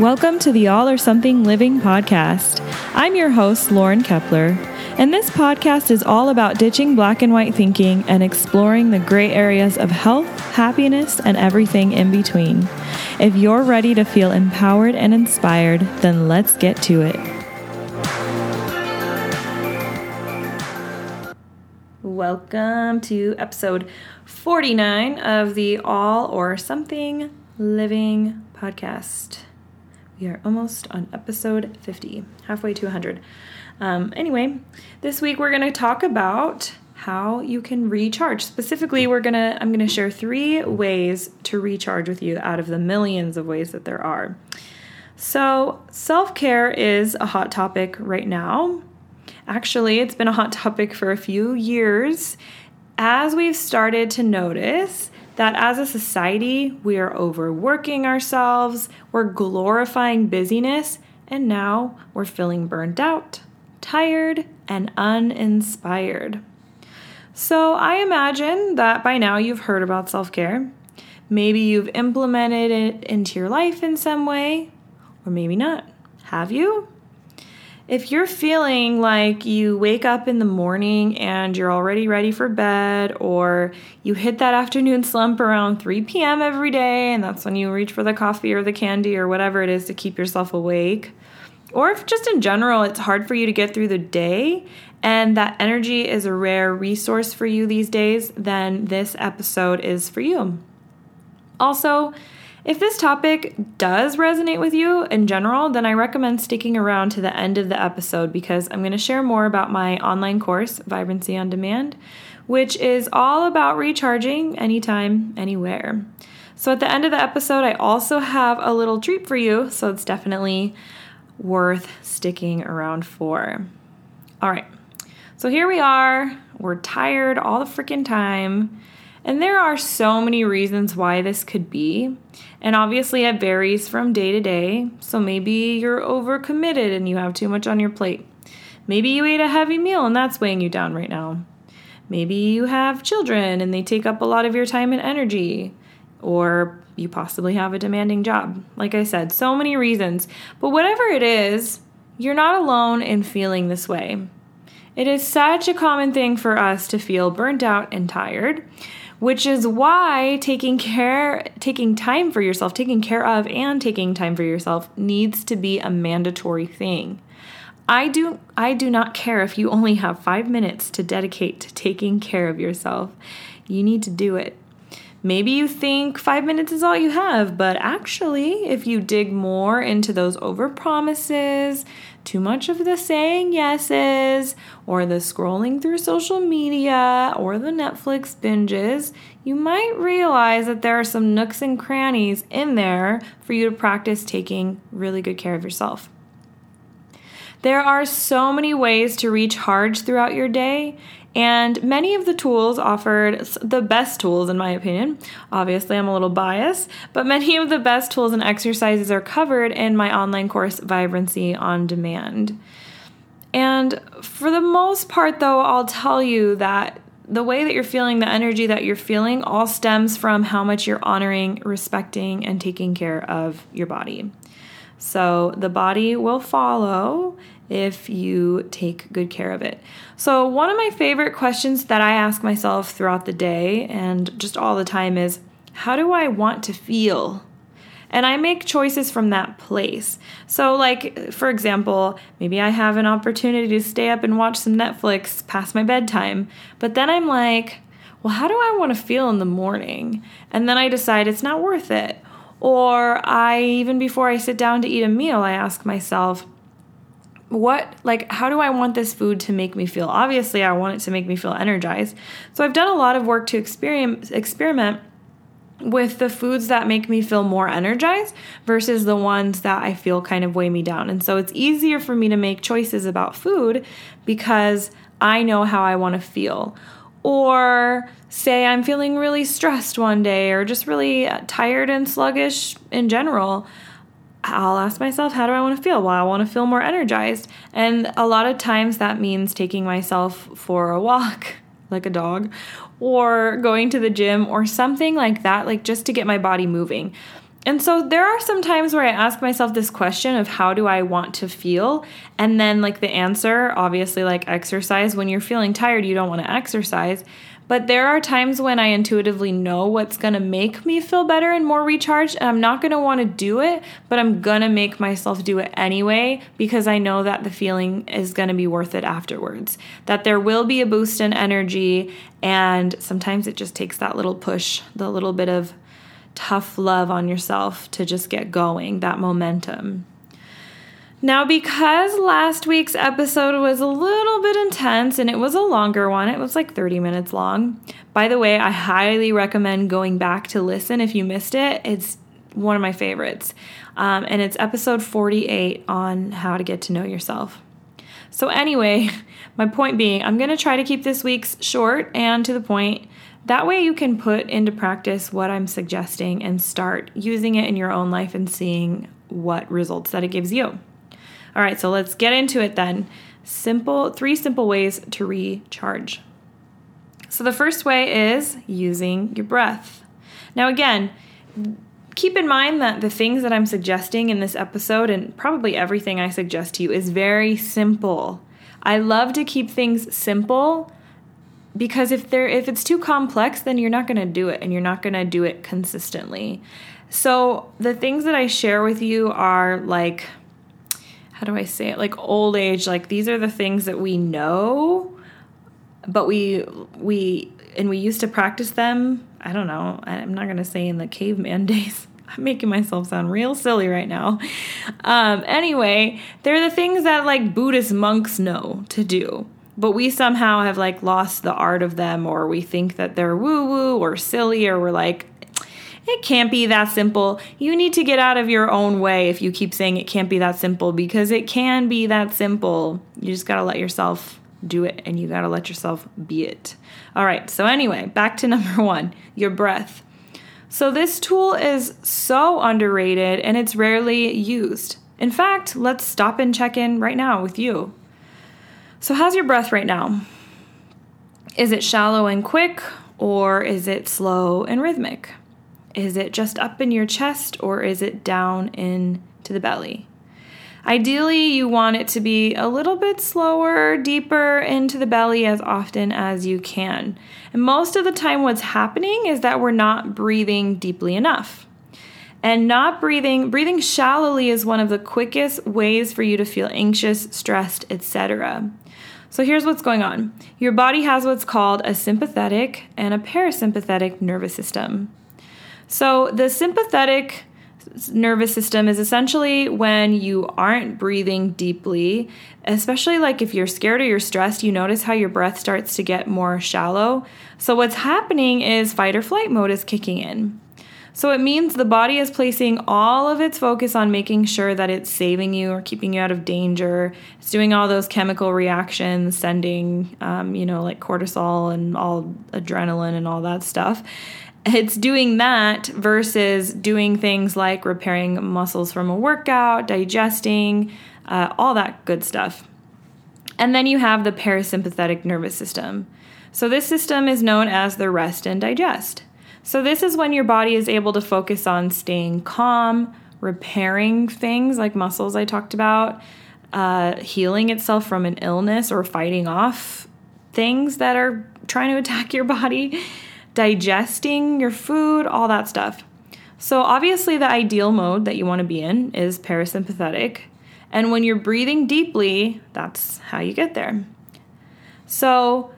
Welcome to the All or Something Living podcast. I'm your host, Lauren Kepler, and this podcast is all about ditching black and white thinking and exploring the gray areas of health, happiness, and everything in between. If you're ready to feel empowered and inspired, then let's get to it. Welcome to episode 49 of the All or Something Living podcast. We are almost on episode 50, halfway to 100. Um, anyway, this week we're going to talk about how you can recharge. Specifically, we're going to I'm going to share 3 ways to recharge with you out of the millions of ways that there are. So, self-care is a hot topic right now. Actually, it's been a hot topic for a few years as we've started to notice that as a society, we are overworking ourselves, we're glorifying busyness, and now we're feeling burned out, tired, and uninspired. So, I imagine that by now you've heard about self care. Maybe you've implemented it into your life in some way, or maybe not. Have you? If you're feeling like you wake up in the morning and you're already ready for bed, or you hit that afternoon slump around 3 p.m. every day, and that's when you reach for the coffee or the candy or whatever it is to keep yourself awake, or if just in general it's hard for you to get through the day and that energy is a rare resource for you these days, then this episode is for you. Also, if this topic does resonate with you in general, then I recommend sticking around to the end of the episode because I'm going to share more about my online course, Vibrancy on Demand, which is all about recharging anytime, anywhere. So at the end of the episode, I also have a little treat for you, so it's definitely worth sticking around for. All right, so here we are. We're tired all the freaking time. And there are so many reasons why this could be. And obviously, it varies from day to day. So maybe you're overcommitted and you have too much on your plate. Maybe you ate a heavy meal and that's weighing you down right now. Maybe you have children and they take up a lot of your time and energy. Or you possibly have a demanding job. Like I said, so many reasons. But whatever it is, you're not alone in feeling this way. It is such a common thing for us to feel burnt out and tired which is why taking care taking time for yourself taking care of and taking time for yourself needs to be a mandatory thing. I do i do not care if you only have 5 minutes to dedicate to taking care of yourself. You need to do it. Maybe you think five minutes is all you have, but actually, if you dig more into those over promises, too much of the saying yeses, or the scrolling through social media, or the Netflix binges, you might realize that there are some nooks and crannies in there for you to practice taking really good care of yourself. There are so many ways to reach hard throughout your day, and many of the tools offered, the best tools in my opinion, obviously I'm a little biased, but many of the best tools and exercises are covered in my online course, Vibrancy on Demand. And for the most part, though, I'll tell you that the way that you're feeling, the energy that you're feeling, all stems from how much you're honoring, respecting, and taking care of your body. So the body will follow if you take good care of it. So, one of my favorite questions that I ask myself throughout the day and just all the time is how do I want to feel? And I make choices from that place. So, like, for example, maybe I have an opportunity to stay up and watch some Netflix past my bedtime, but then I'm like, well, how do I want to feel in the morning? And then I decide it's not worth it. Or I, even before I sit down to eat a meal, I ask myself, what like how do i want this food to make me feel? Obviously i want it to make me feel energized. So i've done a lot of work to experiment experiment with the foods that make me feel more energized versus the ones that i feel kind of weigh me down. And so it's easier for me to make choices about food because i know how i want to feel. Or say i'm feeling really stressed one day or just really uh, tired and sluggish in general I'll ask myself, how do I want to feel? Well, I want to feel more energized. And a lot of times that means taking myself for a walk, like a dog, or going to the gym or something like that, like just to get my body moving. And so there are some times where I ask myself this question of how do I want to feel? And then, like, the answer, obviously, like exercise. When you're feeling tired, you don't want to exercise. But there are times when I intuitively know what's going to make me feel better and more recharged, and I'm not going to want to do it, but I'm going to make myself do it anyway because I know that the feeling is going to be worth it afterwards. That there will be a boost in energy, and sometimes it just takes that little push, the little bit of tough love on yourself to just get going, that momentum. Now, because last week's episode was a little bit intense and it was a longer one, it was like 30 minutes long. By the way, I highly recommend going back to listen if you missed it. It's one of my favorites. Um, and it's episode 48 on how to get to know yourself. So, anyway, my point being, I'm going to try to keep this week's short and to the point. That way, you can put into practice what I'm suggesting and start using it in your own life and seeing what results that it gives you. All right, so let's get into it then. Simple, three simple ways to recharge. So the first way is using your breath. Now, again, keep in mind that the things that I'm suggesting in this episode and probably everything I suggest to you is very simple. I love to keep things simple because if they're if it's too complex then you're not going to do it and you're not going to do it consistently. So the things that I share with you are like how do I say it? Like old age, like these are the things that we know, but we we and we used to practice them. I don't know. I'm not gonna say in the caveman days. I'm making myself sound real silly right now. Um, anyway, they're the things that like Buddhist monks know to do but we somehow have like lost the art of them or we think that they're woo woo or silly or we're like it can't be that simple. You need to get out of your own way if you keep saying it can't be that simple because it can be that simple. You just got to let yourself do it and you got to let yourself be it. All right, so anyway, back to number one your breath. So, this tool is so underrated and it's rarely used. In fact, let's stop and check in right now with you. So, how's your breath right now? Is it shallow and quick or is it slow and rhythmic? Is it just up in your chest or is it down into the belly? Ideally, you want it to be a little bit slower, deeper into the belly as often as you can. And most of the time, what's happening is that we're not breathing deeply enough. And not breathing, breathing shallowly is one of the quickest ways for you to feel anxious, stressed, etc. So here's what's going on your body has what's called a sympathetic and a parasympathetic nervous system. So, the sympathetic nervous system is essentially when you aren't breathing deeply, especially like if you're scared or you're stressed, you notice how your breath starts to get more shallow. So, what's happening is fight or flight mode is kicking in. So, it means the body is placing all of its focus on making sure that it's saving you or keeping you out of danger. It's doing all those chemical reactions, sending, um, you know, like cortisol and all adrenaline and all that stuff it's doing that versus doing things like repairing muscles from a workout, digesting, uh, all that good stuff. And then you have the parasympathetic nervous system. So, this system is known as the rest and digest. So, this is when your body is able to focus on staying calm, repairing things like muscles I talked about, uh, healing itself from an illness or fighting off things that are trying to attack your body digesting your food, all that stuff. So, obviously, the ideal mode that you want to be in is parasympathetic. And when you're breathing deeply, that's how you get there. So,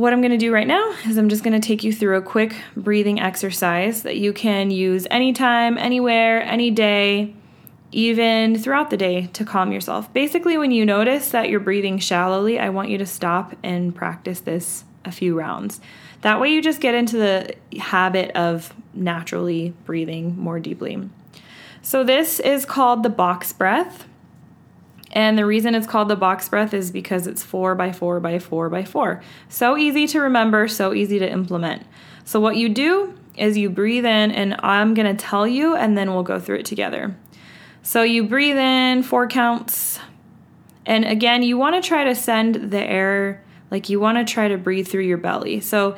what I'm going to do right now is I'm just going to take you through a quick breathing exercise that you can use anytime, anywhere, any day, even throughout the day to calm yourself. Basically, when you notice that you're breathing shallowly, I want you to stop and practice this a few rounds. That way, you just get into the habit of naturally breathing more deeply. So, this is called the box breath. And the reason it's called the box breath is because it's four by four by four by four. So easy to remember, so easy to implement. So, what you do is you breathe in, and I'm gonna tell you, and then we'll go through it together. So, you breathe in four counts. And again, you wanna try to send the air like you want to try to breathe through your belly. So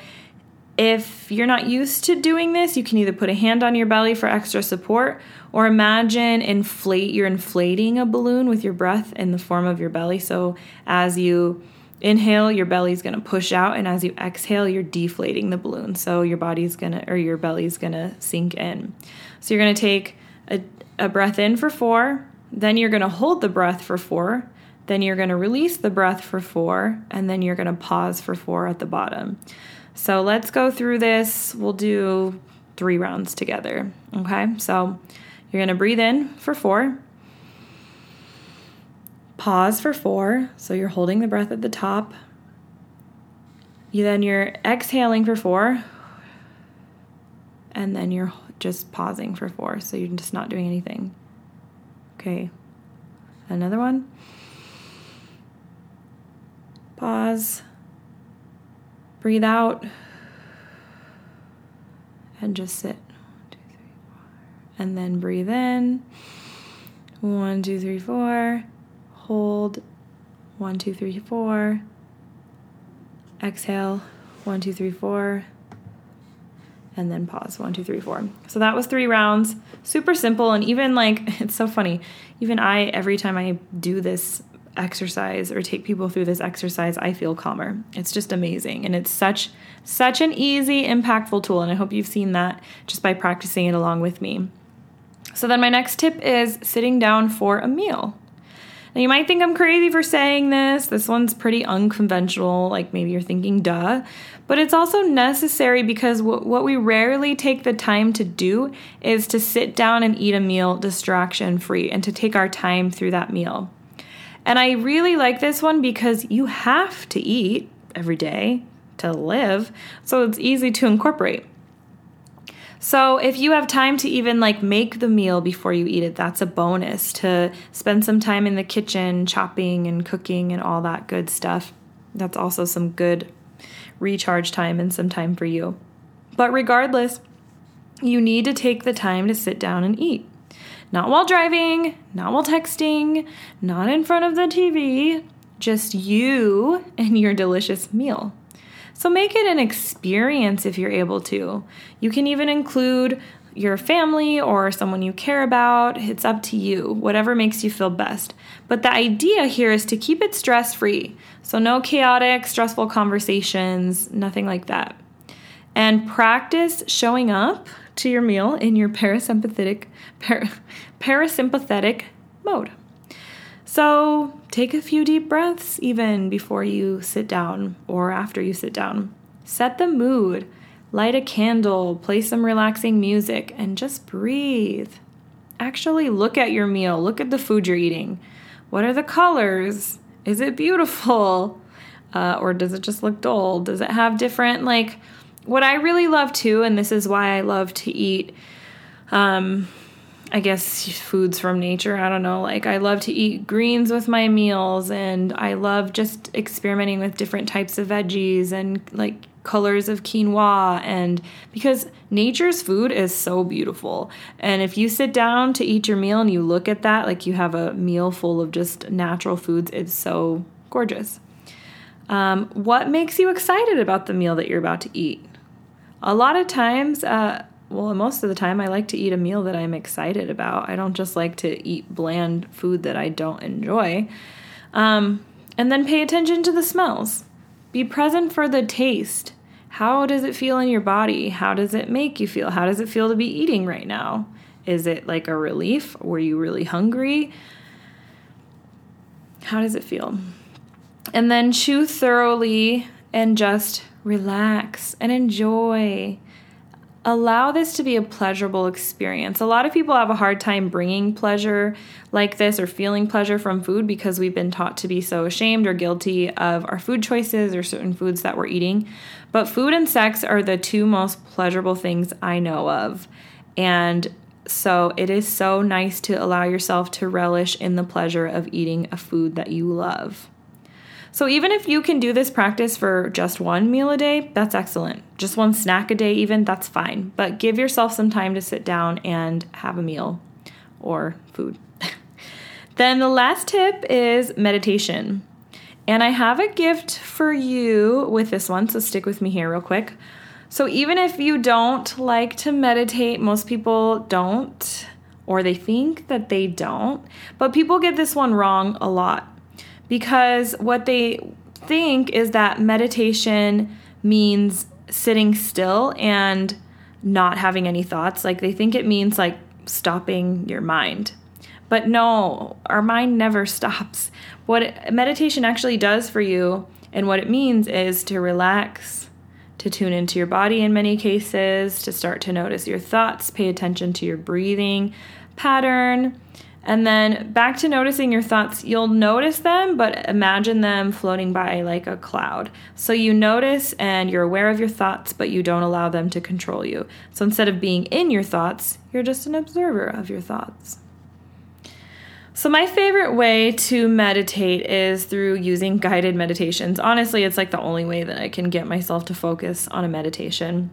If you're not used to doing this, you can either put a hand on your belly for extra support or imagine inflate you're inflating a balloon with your breath in the form of your belly. So as you inhale, your belly's going to push out and as you exhale, you're deflating the balloon. So your body's going to or your belly's going to sink in. So you're going to take a, a breath in for 4, then you're going to hold the breath for 4, then you're going to release the breath for 4, and then you're going to pause for 4 at the bottom. So let's go through this. We'll do three rounds together. Okay, so you're gonna breathe in for four, pause for four. So you're holding the breath at the top. You then you're exhaling for four, and then you're just pausing for four. So you're just not doing anything. Okay, another one. Pause Breathe out and just sit. One, two, three, four. And then breathe in. One, two, three, four. Hold. One, two, three, four. Exhale. One, two, three, four. And then pause. One, two, three, four. So that was three rounds. Super simple. And even like, it's so funny. Even I, every time I do this exercise or take people through this exercise, I feel calmer. It's just amazing. And it's such such an easy, impactful tool and I hope you've seen that just by practicing it along with me. So then my next tip is sitting down for a meal. Now you might think I'm crazy for saying this. This one's pretty unconventional, like maybe you're thinking duh, but it's also necessary because w- what we rarely take the time to do is to sit down and eat a meal distraction free and to take our time through that meal. And I really like this one because you have to eat every day to live, so it's easy to incorporate. So if you have time to even like make the meal before you eat it, that's a bonus to spend some time in the kitchen chopping and cooking and all that good stuff. That's also some good recharge time and some time for you. But regardless, you need to take the time to sit down and eat. Not while driving, not while texting, not in front of the TV, just you and your delicious meal. So make it an experience if you're able to. You can even include your family or someone you care about. It's up to you, whatever makes you feel best. But the idea here is to keep it stress free. So, no chaotic, stressful conversations, nothing like that. And practice showing up to your meal in your parasympathetic par- parasympathetic mode. So, take a few deep breaths even before you sit down or after you sit down. Set the mood, light a candle, play some relaxing music, and just breathe. Actually, look at your meal, look at the food you're eating. What are the colors? Is it beautiful? Uh, or does it just look dull? Does it have different, like, what I really love too, and this is why I love to eat, um, I guess foods from nature. I don't know. Like, I love to eat greens with my meals, and I love just experimenting with different types of veggies and like colors of quinoa. And because nature's food is so beautiful. And if you sit down to eat your meal and you look at that, like you have a meal full of just natural foods, it's so gorgeous. Um, what makes you excited about the meal that you're about to eat? A lot of times, uh, well, most of the time, I like to eat a meal that I'm excited about. I don't just like to eat bland food that I don't enjoy. Um, and then pay attention to the smells. Be present for the taste. How does it feel in your body? How does it make you feel? How does it feel to be eating right now? Is it like a relief? Were you really hungry? How does it feel? And then chew thoroughly and just relax and enjoy. Allow this to be a pleasurable experience. A lot of people have a hard time bringing pleasure like this or feeling pleasure from food because we've been taught to be so ashamed or guilty of our food choices or certain foods that we're eating. But food and sex are the two most pleasurable things I know of. And so it is so nice to allow yourself to relish in the pleasure of eating a food that you love. So even if you can do this practice for just one meal a day, that's excellent. Just one snack a day, even, that's fine. But give yourself some time to sit down and have a meal or food. then the last tip is meditation. And I have a gift for you with this one, so stick with me here real quick. So even if you don't like to meditate, most people don't, or they think that they don't, but people get this one wrong a lot because what they think is that meditation means sitting still and not having any thoughts. Like they think it means like stopping your mind. But no, our mind never stops. What it, meditation actually does for you and what it means is to relax, to tune into your body in many cases, to start to notice your thoughts, pay attention to your breathing pattern. And then back to noticing your thoughts, you'll notice them, but imagine them floating by like a cloud. So you notice and you're aware of your thoughts, but you don't allow them to control you. So instead of being in your thoughts, you're just an observer of your thoughts. So, my favorite way to meditate is through using guided meditations. Honestly, it's like the only way that I can get myself to focus on a meditation.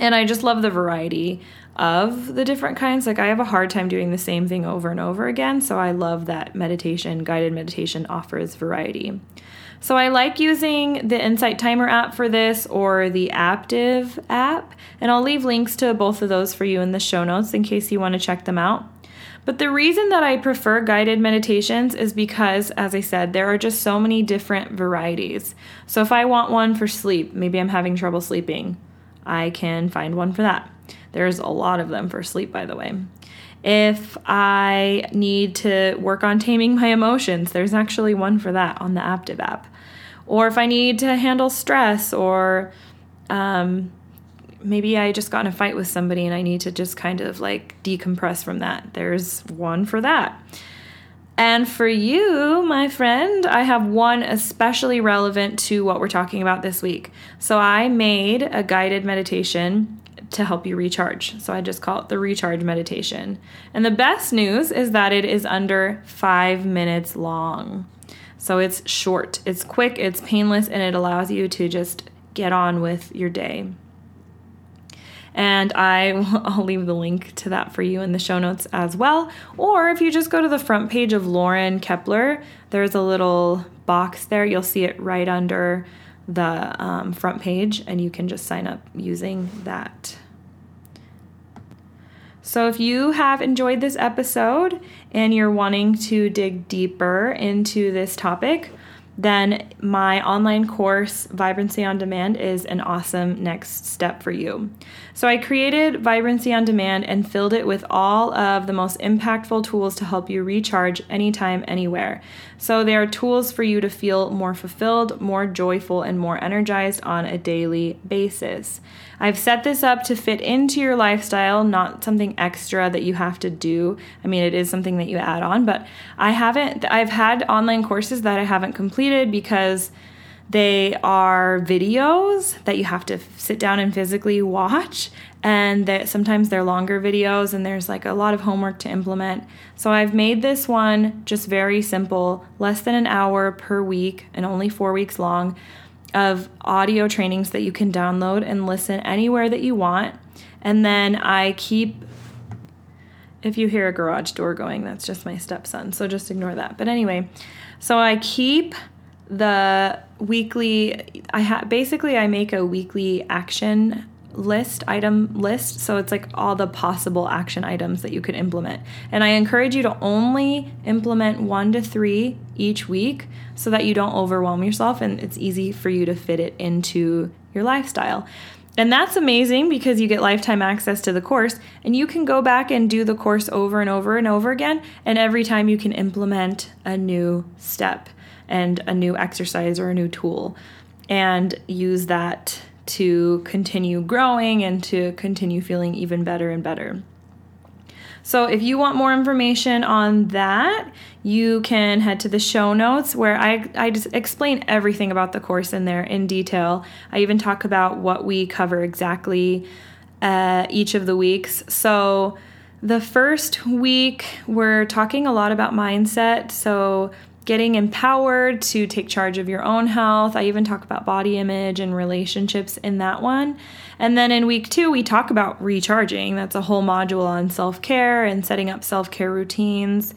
And I just love the variety of the different kinds. Like, I have a hard time doing the same thing over and over again. So, I love that meditation, guided meditation offers variety. So, I like using the Insight Timer app for this or the Aaptiv app. And I'll leave links to both of those for you in the show notes in case you want to check them out. But the reason that I prefer guided meditations is because, as I said, there are just so many different varieties. So if I want one for sleep, maybe I'm having trouble sleeping, I can find one for that. There's a lot of them for sleep, by the way. If I need to work on taming my emotions, there's actually one for that on the Aaptiv app. Or if I need to handle stress or um, maybe I just got in a fight with somebody and I need to just kind of like decompress from that. There's one for that. And for you, my friend, I have one especially relevant to what we're talking about this week. So I made a guided meditation to help you recharge. So I just call it the recharge meditation. And the best news is that it is under five minutes long. So it's short, it's quick, it's painless, and it allows you to just get on with your day. And I will leave the link to that for you in the show notes as well. Or if you just go to the front page of Lauren Kepler, there's a little box there. You'll see it right under the um, front page, and you can just sign up using that. So, if you have enjoyed this episode and you're wanting to dig deeper into this topic, then my online course, Vibrancy on Demand, is an awesome next step for you. So, I created Vibrancy on Demand and filled it with all of the most impactful tools to help you recharge anytime, anywhere. So, they are tools for you to feel more fulfilled, more joyful, and more energized on a daily basis. I've set this up to fit into your lifestyle, not something extra that you have to do. I mean, it is something that you add on, but I haven't, I've had online courses that I haven't completed because they are videos that you have to sit down and physically watch, and that sometimes they're longer videos and there's like a lot of homework to implement. So I've made this one just very simple, less than an hour per week and only 4 weeks long of audio trainings that you can download and listen anywhere that you want. And then I keep if you hear a garage door going, that's just my stepson. So just ignore that. But anyway, so I keep the weekly I have basically I make a weekly action list item list. So it's like all the possible action items that you could implement. And i encourage you to only implement one to three each week so that you don't overwhelm yourself and it's easy for you to fit it into your lifestyle. And that's amazing because you get lifetime access to the course and you can go back and do the course over and over and over again. And every time you can implement a new step and a new exercise or a new tool and use that to continue growing and to continue feeling even better and better. So, if you want more information on that, you can head to the show notes where I, I just explain everything about the course in there in detail. I even talk about what we cover exactly uh, each of the weeks. So, the first week, we're talking a lot about mindset. So, getting empowered to take charge of your own health. I even talk about body image and relationships in that one. And then in week two, we talk about recharging. That's a whole module on self care and setting up self care routines.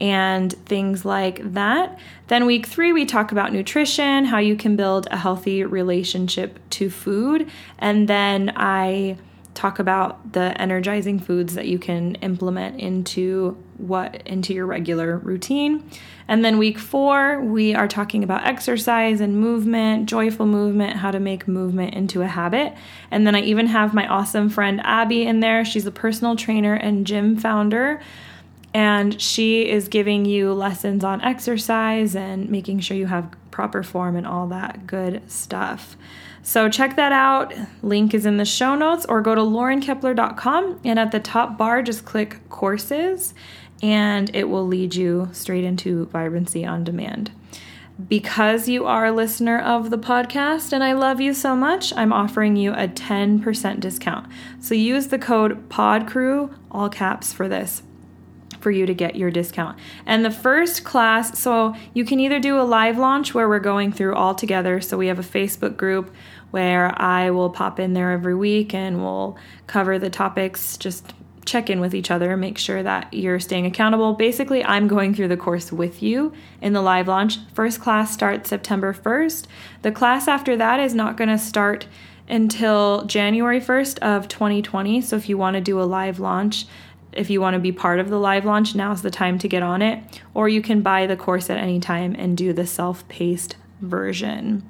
and things like that. Then, week three, we talk about nutrition, how you can build a healthy relationship to food. And then I talk about the energizing foods that you can implement into what into your regular routine. And then week 4, we are talking about exercise and movement, joyful movement, how to make movement into a habit. And then I even have my awesome friend Abby in there. She's a personal trainer and gym founder. And she is giving you lessons on exercise and making sure you have proper form and all that good stuff. So check that out. Link is in the show notes or go to laurenkepler.com and at the top bar just click courses and it will lead you straight into Vibrancy on Demand. Because you are a listener of the podcast and I love you so much, I'm offering you a 10% discount. So use the code PODCREW, all caps for this for you to get your discount. And the first class, so you can either do a live launch where we're going through all together. So we have a Facebook group where I will pop in there every week and we'll cover the topics, just check in with each other, make sure that you're staying accountable. Basically, I'm going through the course with you in the live launch. First class starts September 1st. The class after that is not going to start until January 1st of 2020. So if you want to do a live launch, if you want to be part of the live launch, now's the time to get on it. Or you can buy the course at any time and do the self paced version.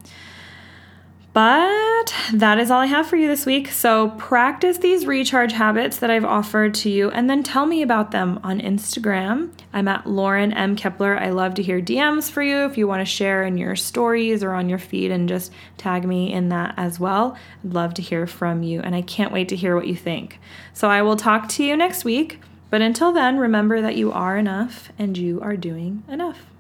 But that is all I have for you this week. So practice these recharge habits that I've offered to you and then tell me about them on Instagram. I'm at Lauren M. Kepler. I love to hear DMs for you if you want to share in your stories or on your feed and just tag me in that as well. I'd love to hear from you and I can't wait to hear what you think. So I will talk to you next week. But until then, remember that you are enough and you are doing enough.